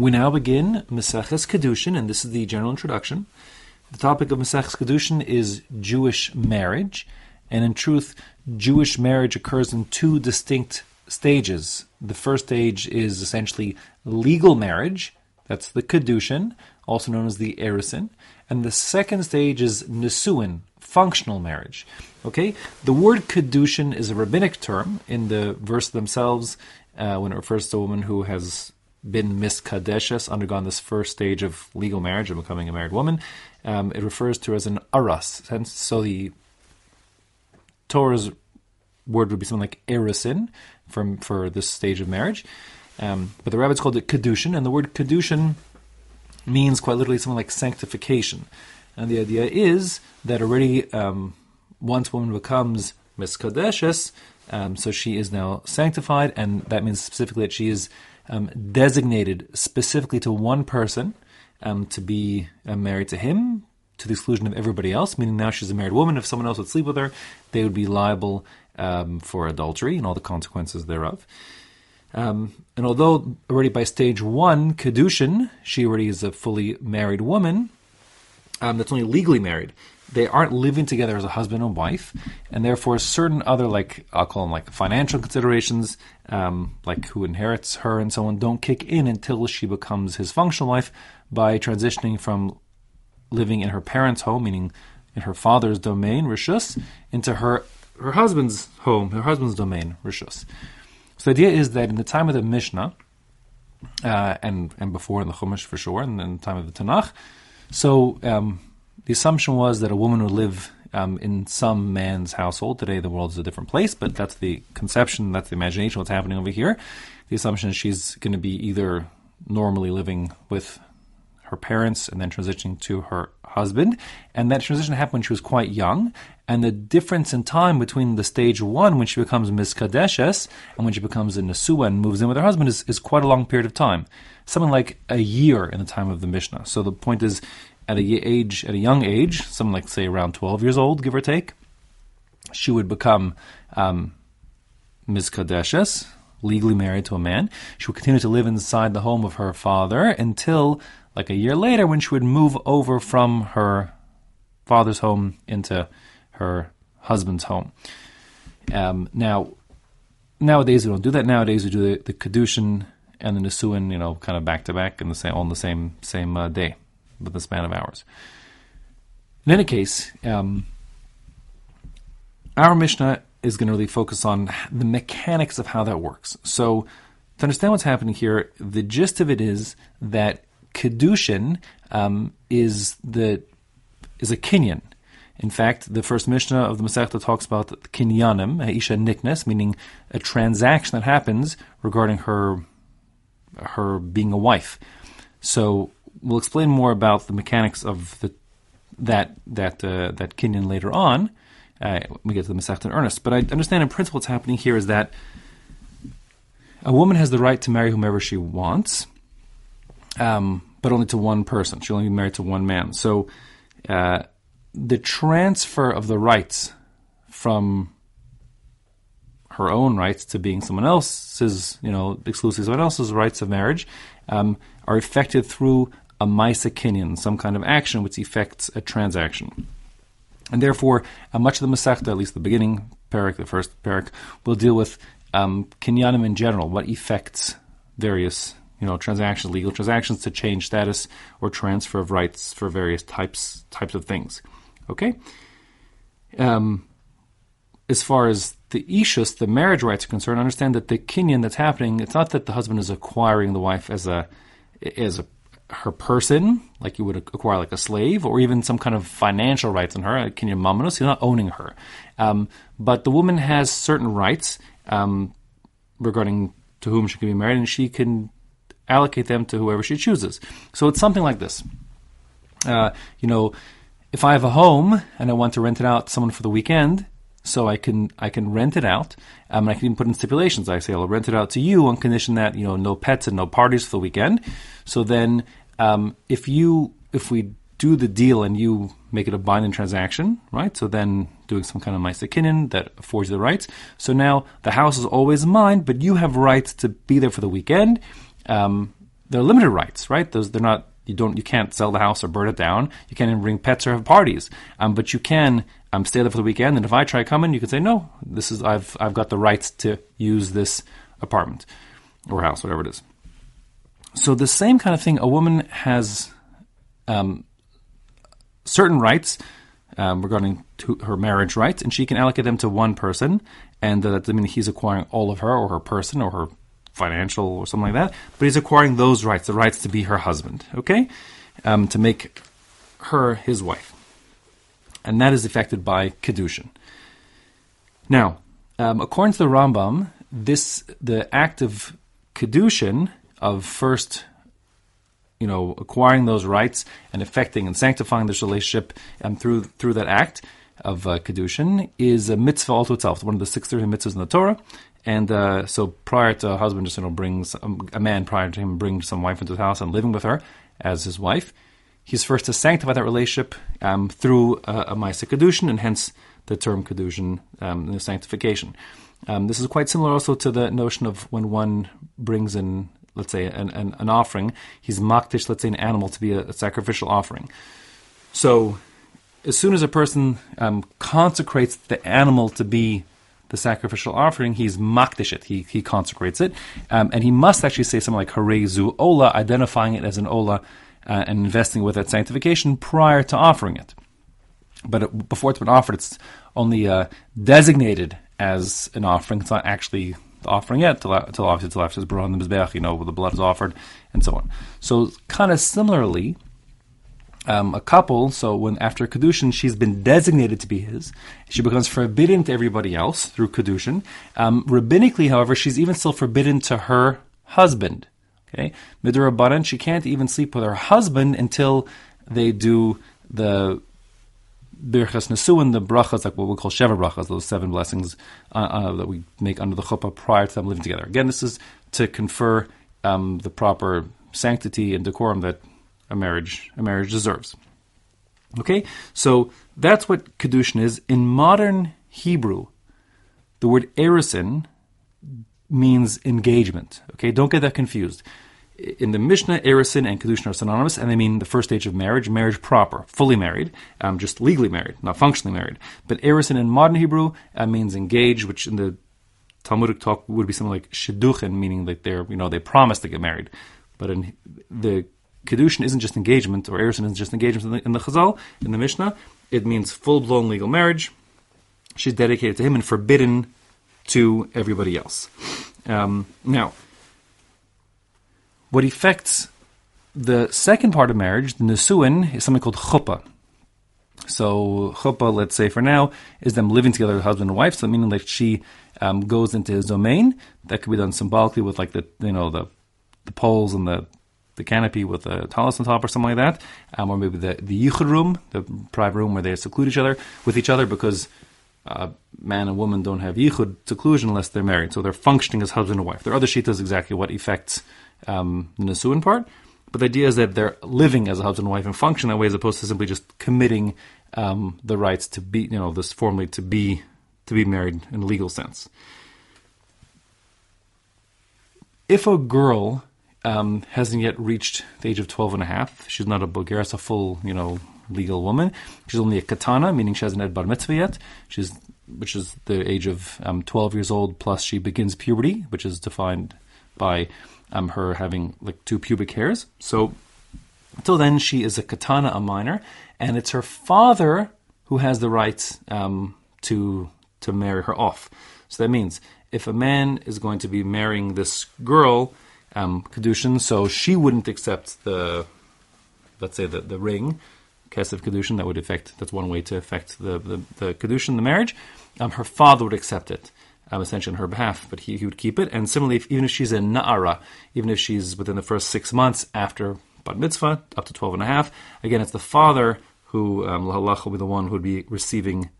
We now begin Maseches Kedushin, and this is the general introduction. The topic of Maseches Kedushin is Jewish marriage, and in truth, Jewish marriage occurs in two distinct stages. The first stage is essentially legal marriage, that's the Kedushin, also known as the Erisin, and the second stage is Nisuin, functional marriage. Okay, the word Kedushin is a rabbinic term in the verse themselves uh, when it refers to a woman who has been miskadeshes, undergone this first stage of legal marriage of becoming a married woman. Um, it refers to her as an aras. So the Torah's word would be something like erisin from for this stage of marriage. Um, but the rabbis called it kedushin, and the word kedushin means quite literally something like sanctification. And the idea is that already um, once woman becomes miskadeshes, um, so she is now sanctified, and that means specifically that she is um, designated specifically to one person um, to be uh, married to him to the exclusion of everybody else, meaning now she's a married woman. If someone else would sleep with her, they would be liable um, for adultery and all the consequences thereof. Um, and although already by stage one, Kedushin, she already is a fully married woman, um, that's only legally married they aren't living together as a husband and wife, and therefore certain other like I'll call them like financial considerations, um, like who inherits her and so on, don't kick in until she becomes his functional wife by transitioning from living in her parents' home, meaning in her father's domain, rishus, into her her husband's home, her husband's domain, rishus. So the idea is that in the time of the Mishnah, uh, and and before in the Chumash for sure, and in the time of the Tanakh, so um, the assumption was that a woman would live um, in some man's household. Today, the world is a different place, but that's the conception, that's the imagination, what's happening over here. The assumption is she's going to be either normally living with her parents and then transitioning to her husband. And that transition happened when she was quite young. And the difference in time between the stage one, when she becomes miskadeshes, and when she becomes a Nesua and moves in with her husband, is, is quite a long period of time. Something like a year in the time of the Mishnah. So the point is, at a age at a young age, something like say around twelve years old, give or take, she would become um, miskadeshes, legally married to a man. She would continue to live inside the home of her father until like a year later when she would move over from her father's home into her husband's home. Um, now, nowadays we don't do that. Nowadays we do the, the kedushin and the nisuin, you know, kind of back to back in the same on the same same uh, day with the span of hours. In any case, um, our Mishnah is going to really focus on the mechanics of how that works. So, to understand what's happening here, the gist of it is that kedushin um, is the is a kinyan. In fact, the first Mishnah of the Masechta talks about kinyanim, isha niknes, meaning a transaction that happens regarding her her being a wife. So we'll explain more about the mechanics of the that that uh, that kinyan later on. Uh, we get to the Masechta in earnest, but I understand in principle what's happening here is that a woman has the right to marry whomever she wants, um, but only to one person. She'll only be married to one man. So uh, the transfer of the rights from her own rights to being someone else's, you know, exclusively someone else's rights of marriage, um, are effected through a Maisa some kind of action which effects a transaction. And therefore, uh, much of the Masechta, at least the beginning parak, the first parak, will deal with um, kinyanim in general, what effects various you know transactions, legal transactions to change status or transfer of rights for various types types of things. Okay. Um, as far as the ishus, the marriage rights are concerned, understand that the kinyan that's happening, it's not that the husband is acquiring the wife as a as a her person, like you would acquire like a slave, or even some kind of financial rights on her. Kinyan mamonus? He's not owning her, um, but the woman has certain rights um, regarding to whom she can be married, and she can allocate them to whoever she chooses. So it's something like this. Uh, you know, if I have a home and I want to rent it out to someone for the weekend, so I can I can rent it out. Um, and I can even put in stipulations. I say I'll rent it out to you on condition that you know no pets and no parties for the weekend. So then um, if you if we do the deal and you make it a binding transaction, right? So then doing some kind of Maisa that affords the rights. So now the house is always mine, but you have rights to be there for the weekend. Um, they're limited rights, right? Those they're not you don't you can't sell the house or burn it down. You can't even bring pets or have parties. Um, but you can um, stay there for the weekend. And if I try coming, you can say no. This is I've I've got the rights to use this apartment or house, whatever it is. So the same kind of thing. A woman has um, certain rights um, regarding to her marriage rights, and she can allocate them to one person, and that doesn't mean he's acquiring all of her or her person or her financial or something like that, but he's acquiring those rights, the rights to be her husband, okay, um, to make her his wife, and that is affected by kedushin. Now, um, according to the Rambam, this the act of kedushin of first you know, acquiring those rights and affecting and sanctifying this relationship um, through through that act of uh, kedushin is a mitzvah all to itself. one of the six thirty mitzvahs in the Torah. And uh, so, prior to a husband just you know brings um, a man prior to him bringing some wife into his house and living with her as his wife, he's first to sanctify that relationship um, through a, a Maisa kedushin, and hence the term kedushin, um, the sanctification. Um, this is quite similar also to the notion of when one brings in let's say, an, an, an offering, he's makdish, let's say, an animal to be a, a sacrificial offering. So, as soon as a person um, consecrates the animal to be the sacrificial offering, he's makdish it, he, he consecrates it. Um, and he must actually say something like harei zu ola, identifying it as an ola uh, and investing with that sanctification prior to offering it. But it, before it's been offered, it's only uh, designated as an offering. It's not actually offering it till, obviously till after it's brought on the mizbeach, you know, where the blood is offered, and so on. So kind of similarly, um, a couple, so when after kedushin she's been designated to be his, she becomes forbidden to everybody else through kedushin. Um, rabbinically, however, she's even still forbidden to her husband. Okay, midrabanan, she can't even sleep with her husband until they do the Birchas Nesuin, the brachas, like what we call Sheva brachas, those seven blessings uh, uh, that we make under the chuppah prior to them living together. Again, this is to confer um, the proper sanctity and decorum that a marriage a marriage deserves. Okay, so that's what kedushin is in modern Hebrew. The word erisin means engagement. Okay, don't get that confused in the Mishnah, Erisin and Kedushin are synonymous, and they mean the first stage of marriage, marriage proper, fully married, um, just legally married, not functionally married. But Erisin in modern Hebrew uh, means engaged, which in the Talmudic talk would be something like Shidduchin, meaning that they're, you know, they promise to get married. But in the Kedushin isn't just engagement, or Erisin isn't just engagement in the, in the Chazal, in the Mishnah. It means full blown legal marriage. She's dedicated to him and forbidden to everybody else. Um, now, what affects the second part of marriage, the nesuin, is something called chuppah. So chuppah, let's say for now, is them living together, as husband and wife. So meaning that she um, goes into his domain. That could be done symbolically with like the you know the the poles and the the canopy with a talus on top or something like that, um, or maybe the the yichud room, the private room where they seclude each other with each other because uh, man and woman don't have yichud seclusion unless they're married, so they're functioning as husband and wife. There are other shitas exactly what affects um, the Nisuin part. But the idea is that they're living as a husband and wife and function that way, as opposed to simply just committing um, the rights to be, you know, this formally to be to be married in a legal sense. If a girl um, hasn't yet reached the age of 12 and a half, she's not a bogeres, a full, you know, legal woman. She's only a katana, meaning she hasn't had bar mitzvah yet. She's, which is the age of um, 12 years old, plus she begins puberty, which is defined by um, her having like two pubic hairs. So until then, she is a katana, a minor, and it's her father who has the right um, to to marry her off. So that means if a man is going to be marrying this girl, um, kedushin, so she wouldn't accept the, let's say the the ring, kesef kedushin. That would affect. That's one way to affect the the, the kedushin, the marriage. Um, her father would accept it um, essentially on her behalf, but he, he would keep it. And similarly, if, even if she's a na'ara, even if she's within the first six months after bat mitzvah, up to 12 and a half, again, it's the father who, um, will be the one who would be receiving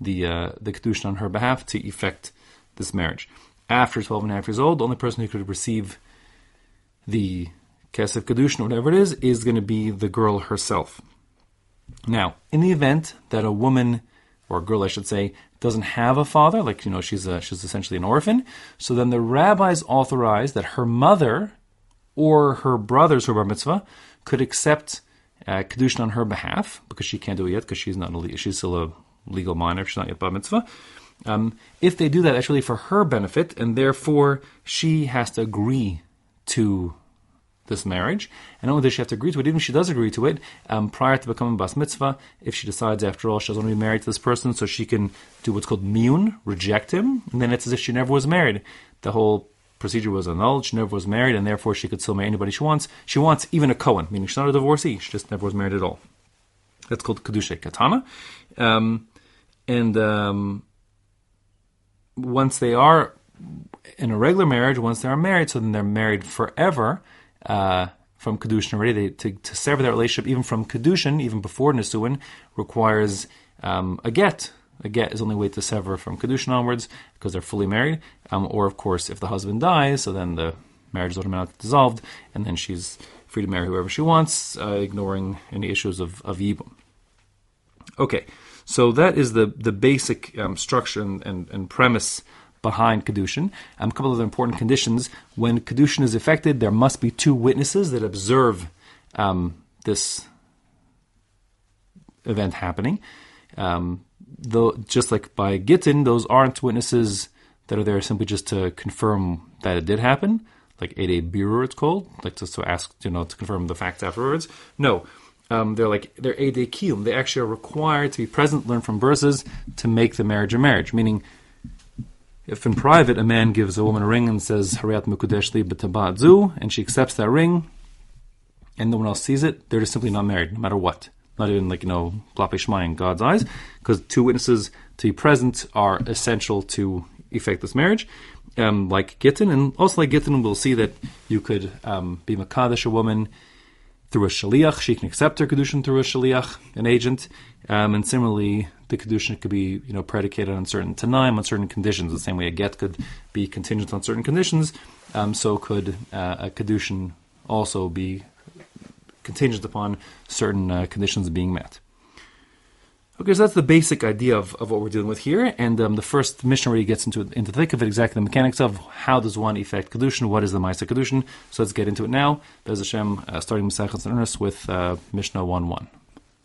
the, uh, the kedushin on her behalf to effect this marriage. After 12 and a half years old, the only person who could receive the kesef kedushin, or whatever it is, is going to be the girl herself. Now, in the event that a woman, or a girl I should say, doesn't have a father, like you know she's a, she's essentially an orphan. So then the rabbis authorize that her mother or her brothers who are bar mitzvah could accept uh, kedushin on her behalf because she can't do it yet because she's not she's still a legal minor. She's not yet bar mitzvah. Um, if they do that, actually for her benefit, and therefore she has to agree to this marriage. And only does she have to agree to it, even if she does agree to it, um, prior to becoming bas mitzvah, if she decides after all she doesn't want to be married to this person, so she can do what's called miyun, reject him, and then it's as if she never was married. The whole procedure was annulled. She never was married, and therefore she could still marry anybody she wants. She wants even a Cohen, meaning she's not a divorcee. She just never was married at all. That's called kedusha katana. Um, and um, once they are in a regular marriage, once they are married, so then they're married forever uh, from kedushin already. They, to, to sever that relationship, even from kedushin, even before nisuin, requires um, a get. A get is only way to sever from kedushin onwards because they're fully married. Um, or of course, if the husband dies, so then the marriage is automatically dissolved, and then she's free to marry whoever she wants, uh, ignoring any issues of, of yibum. Okay, so that is the the basic um, structure and, and, and, premise behind kedushin. Um, a couple of other important conditions: when kedushin is effected, there must be two witnesses that observe um, this event happening. Um, though, just like by gittin, those aren't witnesses that are there simply just to confirm that it did happen, like a birur it's called, like just to ask, you know, to confirm the facts afterwards. No, um, they're like they're a kiyum. They actually are required to be present, learn from verses to make the marriage a marriage. Meaning, if in private a man gives a woman a ring and says Hariyat Mukudeshli B'tabadzu, and she accepts that ring, and no one else sees it, they're just simply not married, no matter what. Not even like you know Klape Shmai in God's eyes, because two witnesses to be present are essential to effect this marriage. Um, like Gittin, and also like Gittin, we'll see that you could um, be Makadish a woman through a shaliach. She can accept her kedushin through a shaliach, an agent, um, and similarly, the kedushin could be you know predicated on certain tanaim, on certain conditions. The same way a get could be contingent on certain conditions, um, so could uh, a kedushin also be contingent upon certain uh, conditions being met. Okay, so that's the basic idea of, of what we're dealing with here. And um, the first Mishnah really gets into into the thick of it, exactly the mechanics of how does one effect kedushin, what is the ma'aseh kedushin. So let's get into it now. There's Hashem, uh, starting Masechet in earnest with uh, Mishnah one one.